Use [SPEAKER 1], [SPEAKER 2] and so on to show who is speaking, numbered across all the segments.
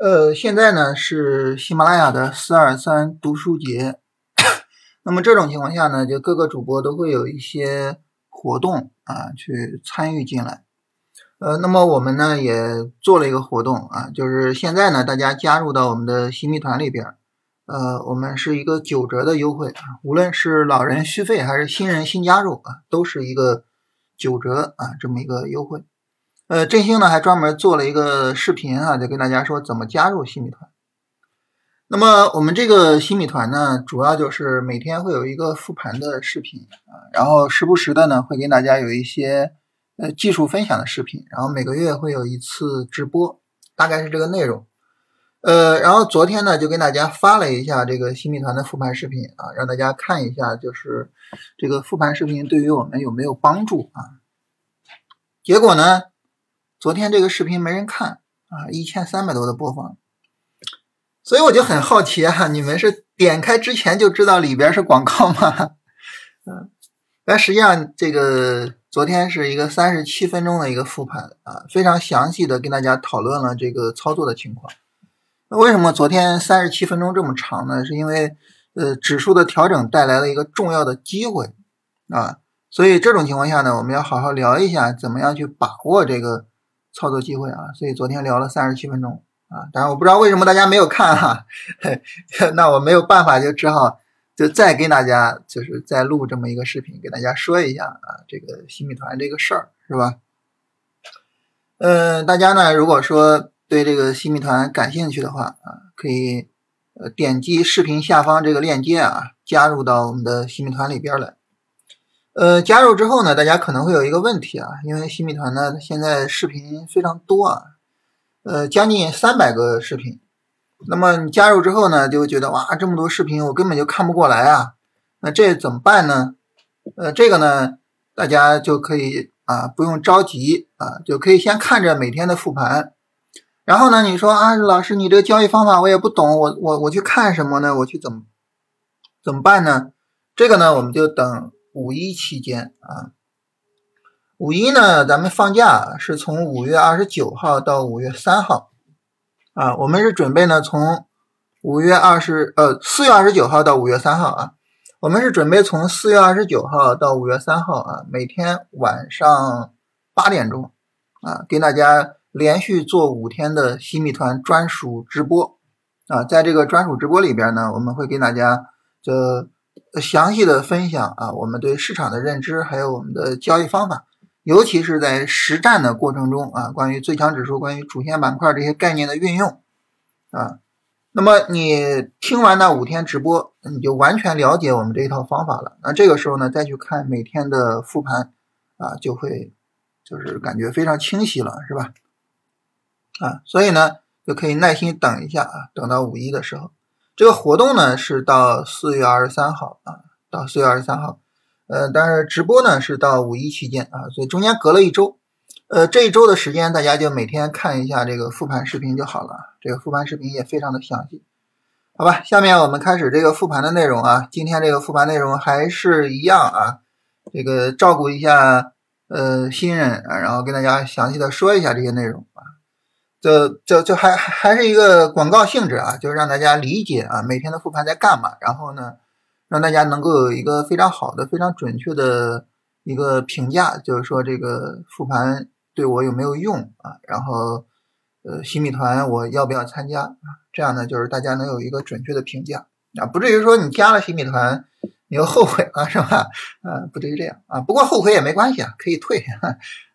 [SPEAKER 1] 呃，现在呢是喜马拉雅的四二三读书节，那么这种情况下呢，就各个主播都会有一些活动啊，去参与进来。呃，那么我们呢也做了一个活动啊，就是现在呢大家加入到我们的新密团里边，呃，我们是一个九折的优惠啊，无论是老人续费还是新人新加入啊，都是一个九折啊这么一个优惠。呃，振兴呢还专门做了一个视频啊，就跟大家说怎么加入新米团。那么我们这个新米团呢，主要就是每天会有一个复盘的视频啊，然后时不时的呢会给大家有一些呃技术分享的视频，然后每个月会有一次直播，大概是这个内容。呃，然后昨天呢就跟大家发了一下这个新米团的复盘视频啊，让大家看一下，就是这个复盘视频对于我们有没有帮助啊？结果呢？昨天这个视频没人看啊，一千三百多的播放，所以我就很好奇啊，你们是点开之前就知道里边是广告吗？嗯，但实际上这个昨天是一个三十七分钟的一个复盘啊，非常详细的跟大家讨论了这个操作的情况。那为什么昨天三十七分钟这么长呢？是因为呃指数的调整带来了一个重要的机会啊，所以这种情况下呢，我们要好好聊一下怎么样去把握这个。操作机会啊，所以昨天聊了三十七分钟啊，当然我不知道为什么大家没有看哈，那我没有办法，就只好就再给大家就是再录这么一个视频，给大家说一下啊，这个新米团这个事儿是吧？嗯，大家呢如果说对这个新米团感兴趣的话啊，可以呃点击视频下方这个链接啊，加入到我们的新米团里边来。呃，加入之后呢，大家可能会有一个问题啊，因为新米团呢现在视频非常多啊，呃，将近三百个视频。那么你加入之后呢，就会觉得哇，这么多视频我根本就看不过来啊，那这怎么办呢？呃，这个呢，大家就可以啊，不用着急啊，就可以先看着每天的复盘，然后呢，你说啊，老师，你这个交易方法我也不懂，我我我去看什么呢？我去怎么怎么办呢？这个呢，我们就等。五一期间啊，五一呢，咱们放假是从五月二十九号到五月三号。啊，我们是准备呢从五月二十呃四月二十九号到五月三号啊，我们是准备从四月二十九号到五月三号啊，每天晚上八点钟啊，给大家连续做五天的新米团专属直播。啊，在这个专属直播里边呢，我们会给大家这。详细的分享啊，我们对市场的认知，还有我们的交易方法，尤其是在实战的过程中啊，关于最强指数、关于主线板块这些概念的运用啊，那么你听完那五天直播，你就完全了解我们这一套方法了。那这个时候呢，再去看每天的复盘啊，就会就是感觉非常清晰了，是吧？啊，所以呢，就可以耐心等一下啊，等到五一的时候。这个活动呢是到四月二十三号啊，到四月二十三号，呃，但是直播呢是到五一期间啊，所以中间隔了一周，呃，这一周的时间大家就每天看一下这个复盘视频就好了，这个复盘视频也非常的详细，好吧？下面我们开始这个复盘的内容啊，今天这个复盘内容还是一样啊，这个照顾一下呃新人，然后跟大家详细的说一下这些内容。就就就还还是一个广告性质啊，就是让大家理解啊每天的复盘在干嘛，然后呢，让大家能够有一个非常好的、非常准确的一个评价，就是说这个复盘对我有没有用啊？然后呃新米团我要不要参加啊？这样呢，就是大家能有一个准确的评价啊，不至于说你加了新米团你又后悔了是吧？啊，不至于这样啊，不过后悔也没关系啊，可以退啊。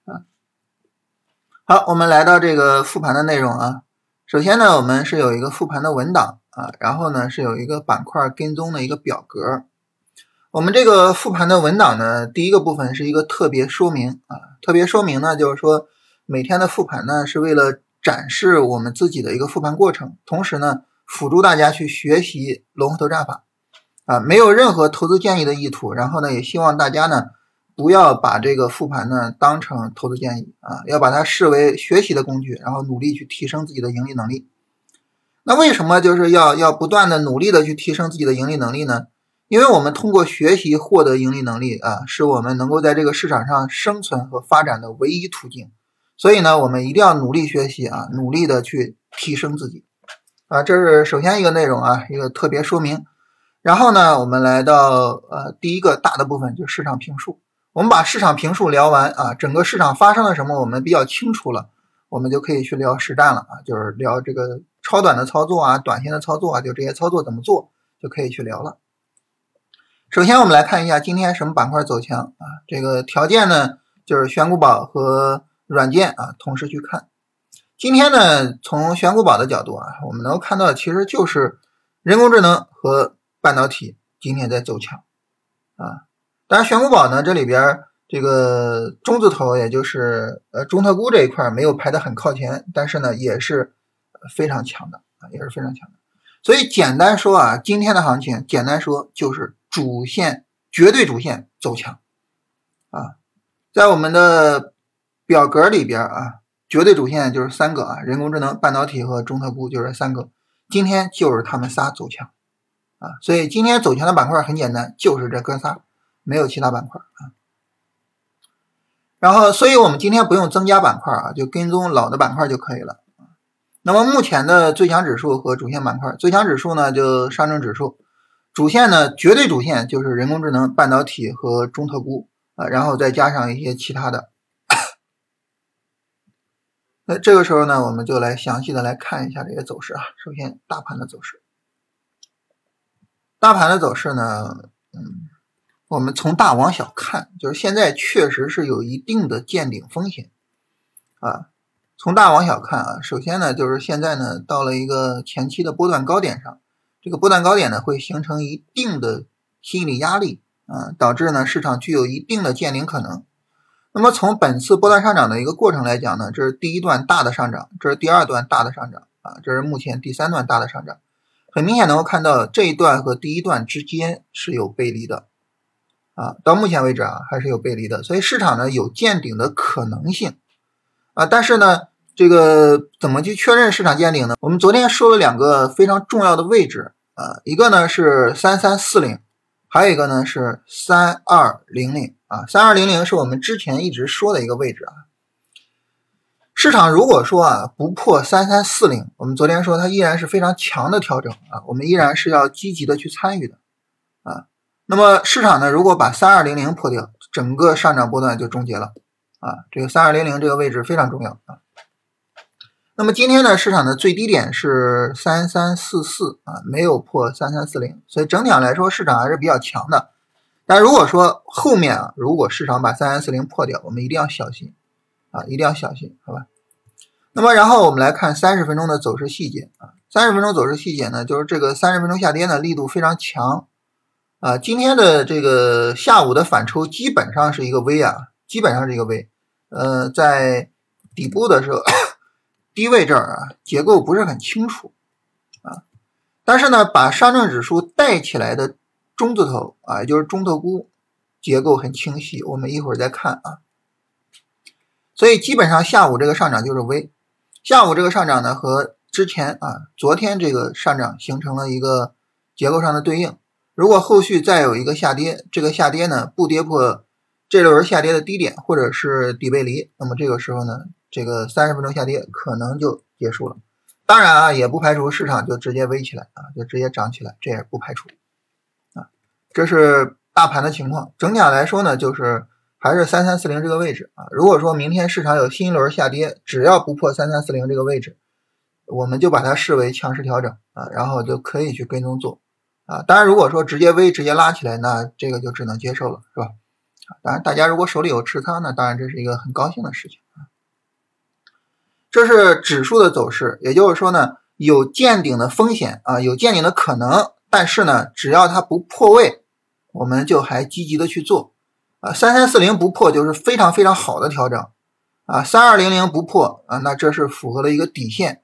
[SPEAKER 1] 好，我们来到这个复盘的内容啊。首先呢，我们是有一个复盘的文档啊，然后呢是有一个板块跟踪的一个表格。我们这个复盘的文档呢，第一个部分是一个特别说明啊，特别说明呢就是说每天的复盘呢是为了展示我们自己的一个复盘过程，同时呢辅助大家去学习龙头战法啊，没有任何投资建议的意图。然后呢，也希望大家呢。不要把这个复盘呢当成投资建议啊，要把它视为学习的工具，然后努力去提升自己的盈利能力。那为什么就是要要不断的努力的去提升自己的盈利能力呢？因为我们通过学习获得盈利能力啊，是我们能够在这个市场上生存和发展的唯一途径。所以呢，我们一定要努力学习啊，努力的去提升自己啊，这是首先一个内容啊，一个特别说明。然后呢，我们来到呃第一个大的部分，就是市场评述。我们把市场评述聊完啊，整个市场发生了什么，我们比较清楚了，我们就可以去聊实战了啊，就是聊这个超短的操作啊，短线的操作啊，就这些操作怎么做，就可以去聊了。首先，我们来看一下今天什么板块走强啊？这个条件呢，就是选股宝和软件啊，同时去看。今天呢，从选股宝的角度啊，我们能够看到，其实就是人工智能和半导体今天在走强啊。当然，选股宝呢，这里边这个中字头，也就是呃中特估这一块没有排得很靠前，但是呢，也是非常强的啊，也是非常强的。所以简单说啊，今天的行情，简单说就是主线绝对主线走强啊，在我们的表格里边啊。绝对主线就是三个啊，人工智能、半导体和中特估就是三个。今天就是他们仨走强啊，所以今天走强的板块很简单，就是这哥仨，没有其他板块啊。然后，所以我们今天不用增加板块啊，就跟踪老的板块就可以了那么目前的最强指数和主线板块，最强指数呢就上证指数，主线呢绝对主线就是人工智能、半导体和中特估啊，然后再加上一些其他的。那这个时候呢，我们就来详细的来看一下这些走势啊。首先，大盘的走势，大盘的走势呢，嗯，我们从大往小看，就是现在确实是有一定的见顶风险啊。从大往小看啊，首先呢，就是现在呢到了一个前期的波段高点上，这个波段高点呢会形成一定的心理压力啊，导致呢市场具有一定的见顶可能。那么从本次波段上涨的一个过程来讲呢，这是第一段大的上涨，这是第二段大的上涨啊，这是目前第三段大的上涨。很明显能够看到这一段和第一段之间是有背离的啊，到目前为止啊还是有背离的，所以市场呢有见顶的可能性啊。但是呢，这个怎么去确认市场见顶呢？我们昨天说了两个非常重要的位置啊，一个呢是三三四零，还有一个呢是三二零零。啊，三二零零是我们之前一直说的一个位置啊。市场如果说啊不破三三四零，我们昨天说它依然是非常强的调整啊，我们依然是要积极的去参与的。那么市场呢，如果把三二零零破掉，整个上涨波段就终结了啊。这个三二零零这个位置非常重要啊。那么今天呢，市场的最低点是三三四四啊，没有破三三四零，所以整体上来说，市场还是比较强的。但如果说后面啊，如果市场把三三四零破掉，我们一定要小心啊，一定要小心，好吧？那么然后我们来看三十分钟的走势细节啊，三十分钟走势细节呢，就是这个三十分钟下跌呢力度非常强啊，今天的这个下午的反抽基本上是一个 V 啊，基本上是一个 V，呃，在底部的时候低位这儿啊，结构不是很清楚啊，但是呢，把上证指数带起来的。中字头啊，也就是中特估结构很清晰，我们一会儿再看啊。所以基本上下午这个上涨就是 V，下午这个上涨呢和之前啊昨天这个上涨形成了一个结构上的对应。如果后续再有一个下跌，这个下跌呢不跌破这轮下跌的低点或者是底背离，那么这个时候呢，这个三十分钟下跌可能就结束了。当然啊，也不排除市场就直接 V 起来啊，就直接涨起来，这也不排除啊。这是大盘的情况，整体上来说呢，就是还是三三四零这个位置啊。如果说明天市场有新一轮下跌，只要不破三三四零这个位置，我们就把它视为强势调整啊，然后就可以去跟踪做啊。当然，如果说直接微直接拉起来，那这个就只能接受了，是吧？啊，当然，大家如果手里有持仓呢，当然这是一个很高兴的事情啊。这是指数的走势，也就是说呢，有见顶的风险啊，有见顶的可能，但是呢，只要它不破位。我们就还积极的去做啊，三三四零不破就是非常非常好的调整啊，三二零零不破啊，那这是符合了一个底线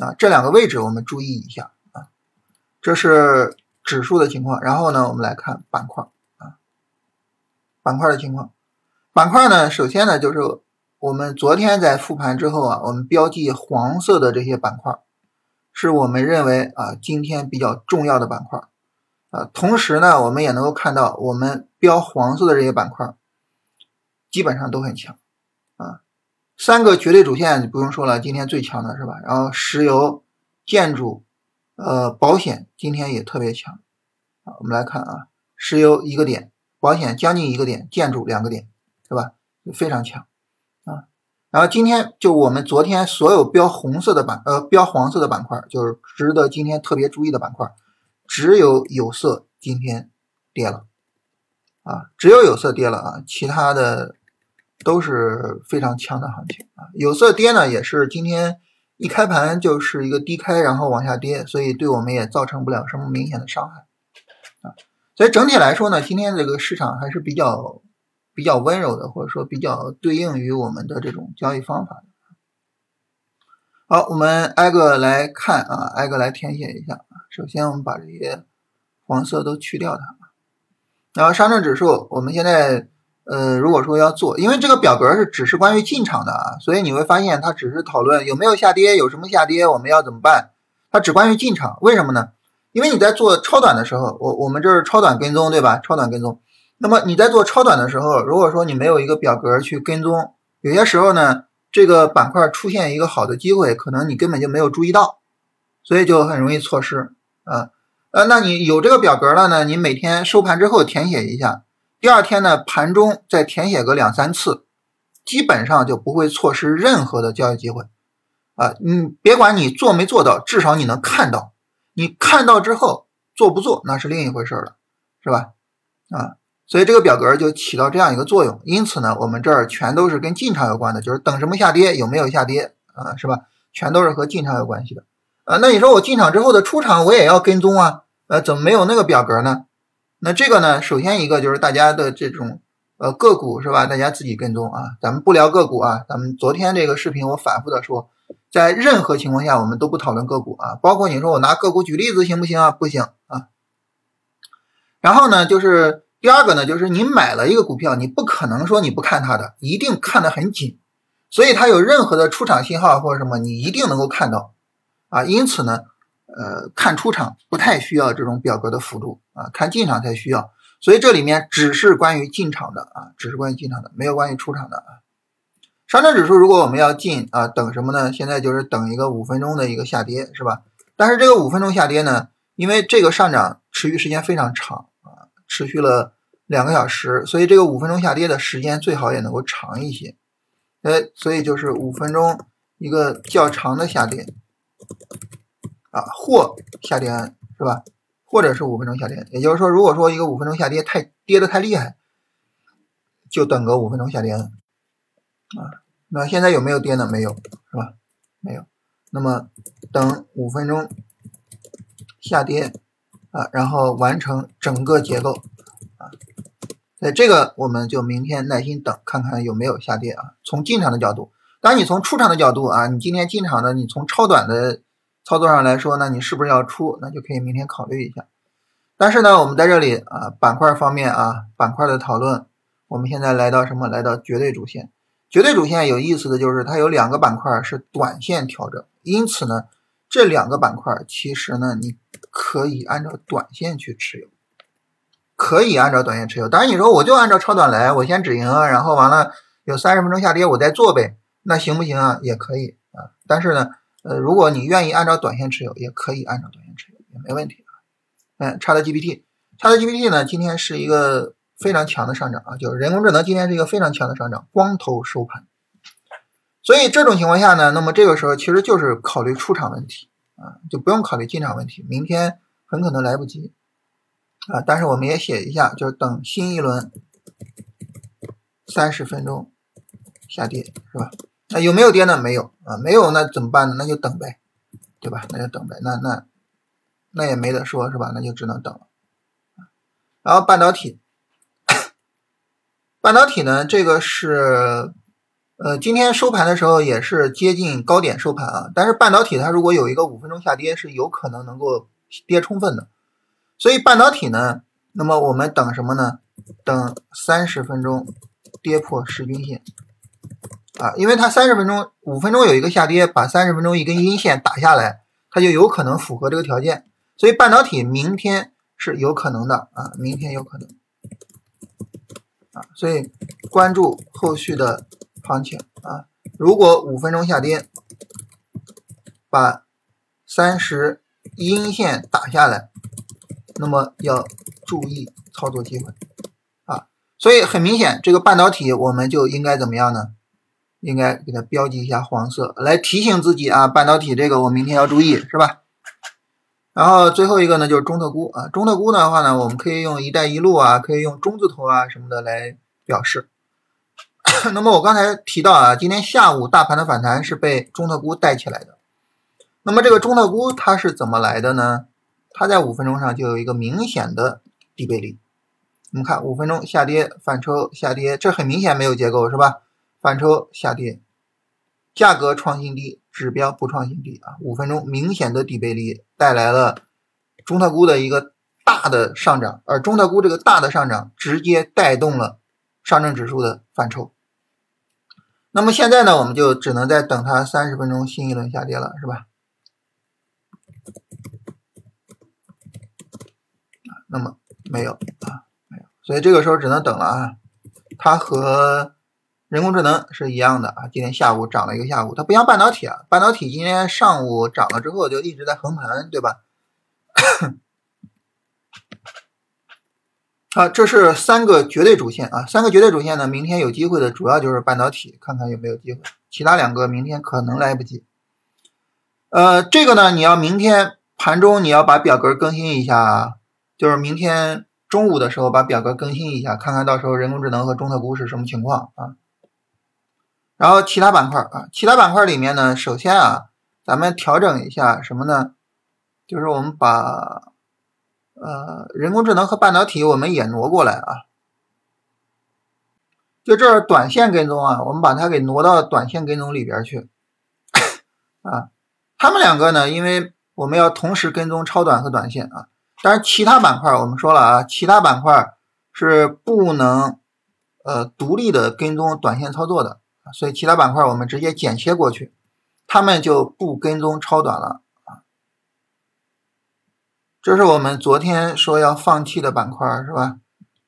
[SPEAKER 1] 啊，这两个位置我们注意一下啊，这是指数的情况，然后呢，我们来看板块啊，板块的情况，板块呢，首先呢就是我们昨天在复盘之后啊，我们标记黄色的这些板块，是我们认为啊今天比较重要的板块。啊，同时呢，我们也能够看到，我们标黄色的这些板块，基本上都很强啊。三个绝对主线不用说了，今天最强的是吧？然后石油、建筑呃，保险今天也特别强啊。我们来看啊，石油一个点，保险将近一个点，建筑两个点，是吧？非常强啊。然后今天就我们昨天所有标红色的板呃标黄色的板块，就是值得今天特别注意的板块，只有有色今天跌了啊，只有有色跌了啊，其他的都是非常强的行情啊。有色跌呢，也是今天。一开盘就是一个低开，然后往下跌，所以对我们也造成不了什么明显的伤害啊。所以整体来说呢，今天这个市场还是比较比较温柔的，或者说比较对应于我们的这种交易方法的。好，我们挨个来看啊，挨个来填写一下。首先，我们把这些黄色都去掉它。然后，上证指数，我们现在。呃，如果说要做，因为这个表格是只是关于进场的啊，所以你会发现它只是讨论有没有下跌，有什么下跌，我们要怎么办？它只关于进场，为什么呢？因为你在做超短的时候，我我们这是超短跟踪，对吧？超短跟踪。那么你在做超短的时候，如果说你没有一个表格去跟踪，有些时候呢，这个板块出现一个好的机会，可能你根本就没有注意到，所以就很容易错失啊。呃，那你有这个表格了呢？你每天收盘之后填写一下。第二天呢，盘中再填写个两三次，基本上就不会错失任何的交易机会啊！你别管你做没做到，至少你能看到。你看到之后做不做那是另一回事了，是吧？啊，所以这个表格就起到这样一个作用。因此呢，我们这儿全都是跟进场有关的，就是等什么下跌，有没有下跌啊，是吧？全都是和进场有关系的啊。那你说我进场之后的出场我也要跟踪啊？呃，怎么没有那个表格呢？那这个呢，首先一个就是大家的这种呃个股是吧？大家自己跟踪啊，咱们不聊个股啊。咱们昨天这个视频我反复的说，在任何情况下我们都不讨论个股啊，包括你说我拿个股举例子行不行啊？不行啊。然后呢，就是第二个呢，就是你买了一个股票，你不可能说你不看它的，一定看得很紧，所以它有任何的出场信号或者什么，你一定能够看到啊。因此呢。呃，看出场不太需要这种表格的辅助啊，看进场才需要。所以这里面只是关于进场的啊，只是关于进场的，没有关于出场的啊。上证指数如果我们要进啊，等什么呢？现在就是等一个五分钟的一个下跌，是吧？但是这个五分钟下跌呢，因为这个上涨持续时间非常长啊，持续了两个小时，所以这个五分钟下跌的时间最好也能够长一些。哎，所以就是五分钟一个较长的下跌。啊，或下跌是吧？或者是五分钟下跌，也就是说，如果说一个五分钟下跌太跌的太厉害，就等个五分钟下跌啊。那现在有没有跌呢？没有，是吧？没有。那么等五分钟下跌啊，然后完成整个结构啊。那这个我们就明天耐心等，看看有没有下跌啊。从进场的角度，当你从出场的角度啊，你今天进场的，你从超短的。操作上来说呢，你是不是要出？那就可以明天考虑一下。但是呢，我们在这里啊，板块方面啊，板块的讨论，我们现在来到什么？来到绝对主线。绝对主线有意思的就是它有两个板块是短线调整，因此呢，这两个板块其实呢，你可以按照短线去持有，可以按照短线持有。当然你说我就按照超短来，我先止盈，然后完了有三十分钟下跌我再做呗，那行不行啊？也可以啊。但是呢。呃，如果你愿意按照短线持有，也可以按照短线持有，也没问题啊。嗯，差的 GPT，差的 GPT 呢，今天是一个非常强的上涨啊，就是人工智能今天是一个非常强的上涨，光头收盘。所以这种情况下呢，那么这个时候其实就是考虑出场问题啊，就不用考虑进场问题，明天很可能来不及啊。但是我们也写一下，就是等新一轮三十分钟下跌，是吧？那有没有跌呢？没有啊，没有那怎么办呢？那就等呗，对吧？那就等呗，那那那也没得说，是吧？那就只能等了。然后半导体，半导体呢，这个是呃，今天收盘的时候也是接近高点收盘啊。但是半导体它如果有一个五分钟下跌，是有可能能够跌充分的。所以半导体呢，那么我们等什么呢？等三十分钟跌破十均线。啊，因为它三十分钟、五分钟有一个下跌，把三十分钟一根阴线打下来，它就有可能符合这个条件，所以半导体明天是有可能的啊，明天有可能啊，所以关注后续的行情啊。如果五分钟下跌，把三十阴线打下来，那么要注意操作机会啊。所以很明显，这个半导体我们就应该怎么样呢？应该给它标记一下黄色，来提醒自己啊，半导体这个我明天要注意，是吧？然后最后一个呢，就是中特估啊，中特估的话呢，我们可以用“一带一路”啊，可以用中字头啊什么的来表示。那么我刚才提到啊，今天下午大盘的反弹是被中特估带起来的。那么这个中特估它是怎么来的呢？它在五分钟上就有一个明显的低背离。我们看五分钟下跌反抽下跌，这很明显没有结构是吧？反抽下跌，价格创新低，指标不创新低啊！五分钟明显的底背离带来了中特估的一个大的上涨，而中特估这个大的上涨直接带动了上证指数的反抽。那么现在呢，我们就只能再等它三十分钟新一轮下跌了，是吧？那么没有啊，没有，所以这个时候只能等了啊。它和人工智能是一样的啊，今天下午涨了一个下午，它不像半导体啊，半导体今天上午涨了之后就一直在横盘，对吧？好，这是三个绝对主线啊，三个绝对主线呢，明天有机会的主要就是半导体，看看有没有机会，其他两个明天可能来不及。呃，这个呢，你要明天盘中你要把表格更新一下啊，就是明天中午的时候把表格更新一下，看看到时候人工智能和中特估是什么情况啊。然后其他板块啊，其他板块里面呢，首先啊，咱们调整一下什么呢？就是我们把呃人工智能和半导体我们也挪过来啊，就这短线跟踪啊，我们把它给挪到短线跟踪里边去 啊。他们两个呢，因为我们要同时跟踪超短和短线啊，当然其他板块我们说了啊，其他板块是不能呃独立的跟踪短线操作的。所以其他板块我们直接剪切过去，他们就不跟踪超短了啊。这是我们昨天说要放弃的板块是吧？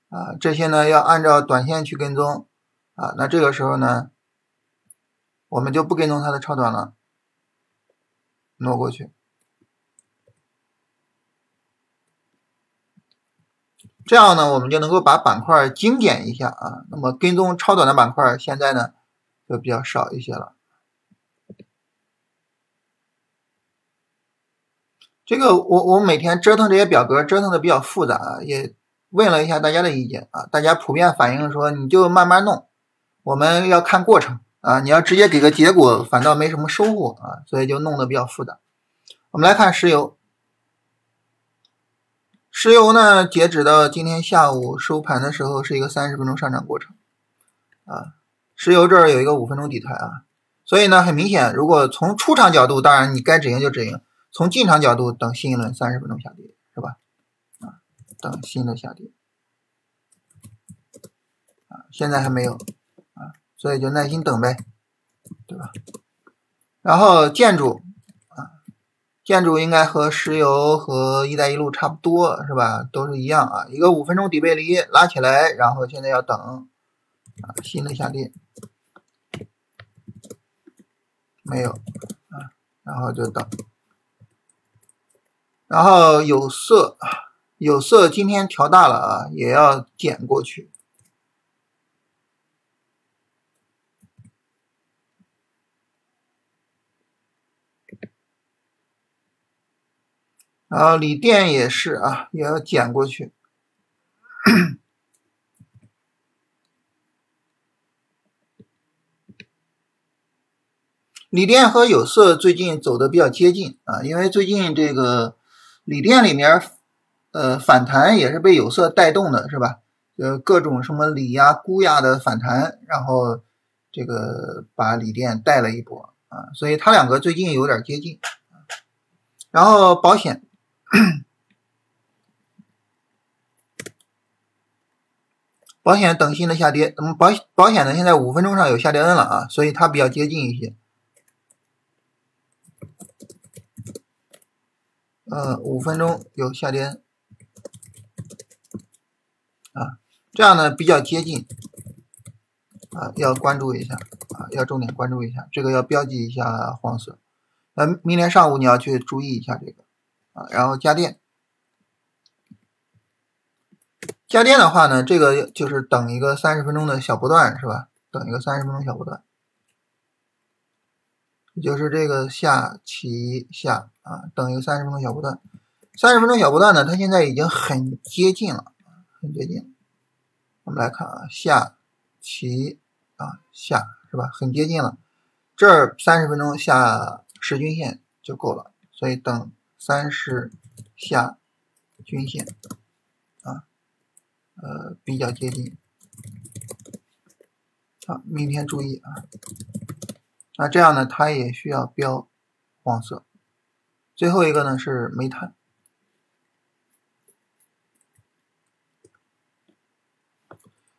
[SPEAKER 1] 啊，这些呢要按照短线去跟踪啊。那这个时候呢，我们就不跟踪它的超短了，挪过去，这样呢我们就能够把板块精简一下啊。那么跟踪超短的板块现在呢？就比较少一些了。这个我我每天折腾这些表格，折腾的比较复杂，也问了一下大家的意见啊，大家普遍反映说，你就慢慢弄，我们要看过程啊，你要直接给个结果，反倒没什么收获啊，所以就弄得比较复杂。我们来看石油，石油呢，截止到今天下午收盘的时候，是一个三十分钟上涨过程啊。石油这儿有一个五分钟底台啊，所以呢，很明显，如果从出场角度，当然你该止盈就止盈；从进场角度，等新一轮三十分钟下跌，是吧？啊，等新的下跌啊，现在还没有啊，所以就耐心等呗，对吧？然后建筑啊，建筑应该和石油和一带一路差不多，是吧？都是一样啊，一个五分钟底背离拉起来，然后现在要等。啊，新的下跌没有啊，然后就等，然后有色，有色今天调大了啊，也要减过去，然后锂电也是啊，也要减过去。锂电和有色最近走的比较接近啊，因为最近这个锂电里面，呃，反弹也是被有色带动的，是吧？呃，各种什么锂呀、钴呀的反弹，然后这个把锂电带了一波啊，所以它两个最近有点接近。然后保险，保险等新的下跌，嗯保保险呢？现在五分钟上有下跌 N 了啊，所以它比较接近一些。呃，五分钟有下跌，啊，这样呢比较接近，啊，要关注一下，啊，要重点关注一下，这个要标记一下黄色，呃，明天上午你要去注意一下这个，啊。然后家电。家电的话呢，这个就是等一个三十分钟的小波段，是吧？等一个三十分钟小波段，就是这个下起下啊，等一个三十分钟小波段。三十分钟小波段呢，它现在已经很接近了，很接近。我们来看啊，下起啊下是吧？很接近了。这三十分钟下十均线就够了，所以等三十下均线啊。呃，比较接近。好，明天注意啊。那这样呢，它也需要标黄色。最后一个呢是煤炭。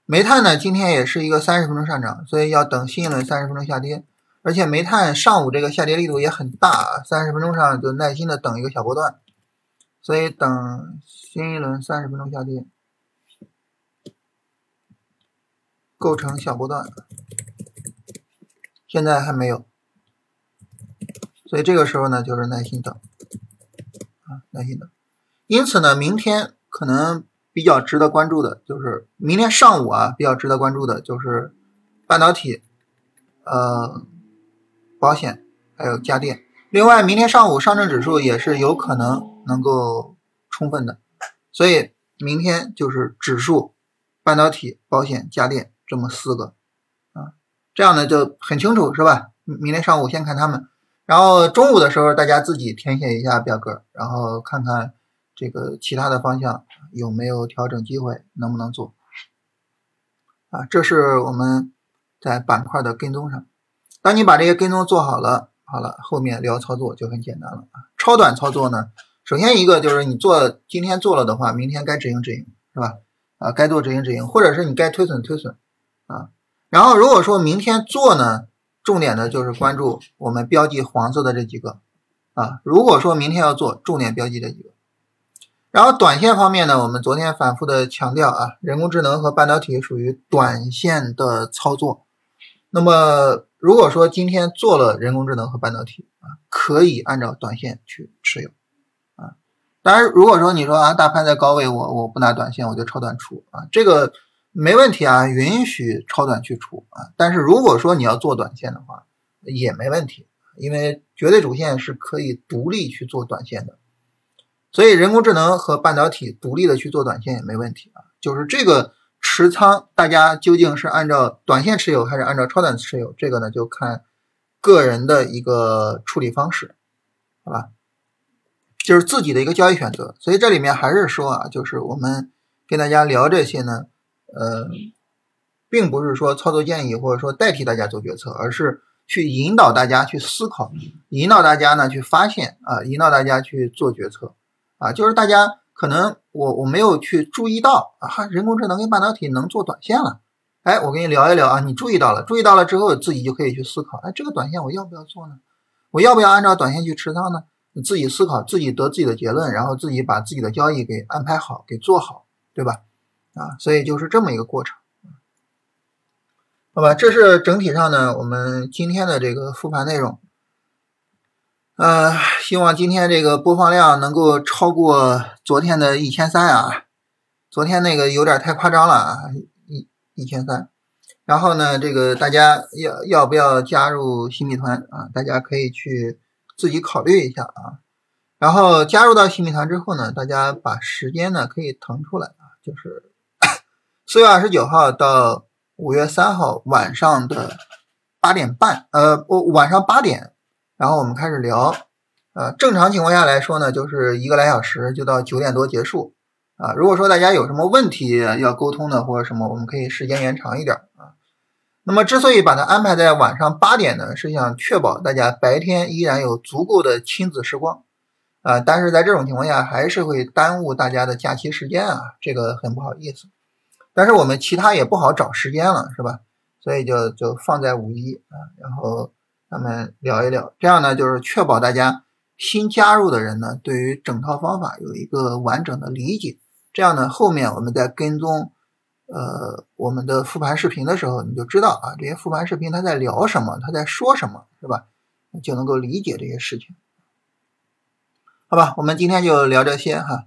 [SPEAKER 1] 煤炭呢，今天也是一个三十分钟上涨，所以要等新一轮三十分钟下跌。而且煤炭上午这个下跌力度也很大啊，三十分钟上就耐心的等一个小波段。所以等新一轮三十分钟下跌。构成小波段，现在还没有，所以这个时候呢，就是耐心等，啊，耐心等。因此呢，明天可能比较值得关注的就是明天上午啊，比较值得关注的就是半导体、呃，保险还有家电。另外，明天上午上证指数也是有可能能够充分的，所以明天就是指数、半导体、保险、家电。这么四个，啊，这样呢就很清楚是吧？明天上午先看他们，然后中午的时候大家自己填写一下表格，然后看看这个其他的方向有没有调整机会，能不能做？啊，这是我们在板块的跟踪上。当你把这些跟踪做好了，好了，后面聊操作就很简单了啊。超短操作呢，首先一个就是你做今天做了的话，明天该止盈止盈是吧？啊，该做止盈止盈，或者是你该推损推损。啊，然后如果说明天做呢，重点的就是关注我们标记黄色的这几个啊。如果说明天要做，重点标记这几个。然后短线方面呢，我们昨天反复的强调啊，人工智能和半导体属于短线的操作。那么如果说今天做了人工智能和半导体啊，可以按照短线去持有啊。当然，如果说你说啊，大盘在高位，我我不拿短线，我就超短出啊，这个。没问题啊，允许超短去出啊，但是如果说你要做短线的话，也没问题，因为绝对主线是可以独立去做短线的，所以人工智能和半导体独立的去做短线也没问题啊。就是这个持仓，大家究竟是按照短线持有还是按照超短持有，这个呢就看个人的一个处理方式，好吧？就是自己的一个交易选择。所以这里面还是说啊，就是我们跟大家聊这些呢。呃，并不是说操作建议或者说代替大家做决策，而是去引导大家去思考，引导大家呢去发现啊，引导大家去做决策啊。就是大家可能我我没有去注意到啊，人工智能跟半导体能做短线了。哎，我跟你聊一聊啊，你注意到了，注意到了之后自己就可以去思考，哎，这个短线我要不要做呢？我要不要按照短线去持仓呢？你自己思考，自己得自己的结论，然后自己把自己的交易给安排好，给做好，对吧？啊，所以就是这么一个过程，好吧？这是整体上呢，我们今天的这个复盘内容。呃，希望今天这个播放量能够超过昨天的一千三啊，昨天那个有点太夸张了啊，一一千三。然后呢，这个大家要要不要加入新米团啊？大家可以去自己考虑一下啊。然后加入到新米团之后呢，大家把时间呢可以腾出来啊，就是。四月二十九号到五月三号晚上的八点半，呃，我晚上八点，然后我们开始聊，呃，正常情况下来说呢，就是一个来小时就到九点多结束，啊，如果说大家有什么问题要沟通的或者什么，我们可以时间延长一点啊。那么之所以把它安排在晚上八点呢，是想确保大家白天依然有足够的亲子时光，啊，但是在这种情况下还是会耽误大家的假期时间啊，这个很不好意思。但是我们其他也不好找时间了，是吧？所以就就放在五一啊，然后咱们聊一聊，这样呢就是确保大家新加入的人呢对于整套方法有一个完整的理解，这样呢后面我们在跟踪呃我们的复盘视频的时候，你就知道啊这些复盘视频他在聊什么，他在说什么，是吧？就能够理解这些事情。好吧，我们今天就聊这些哈。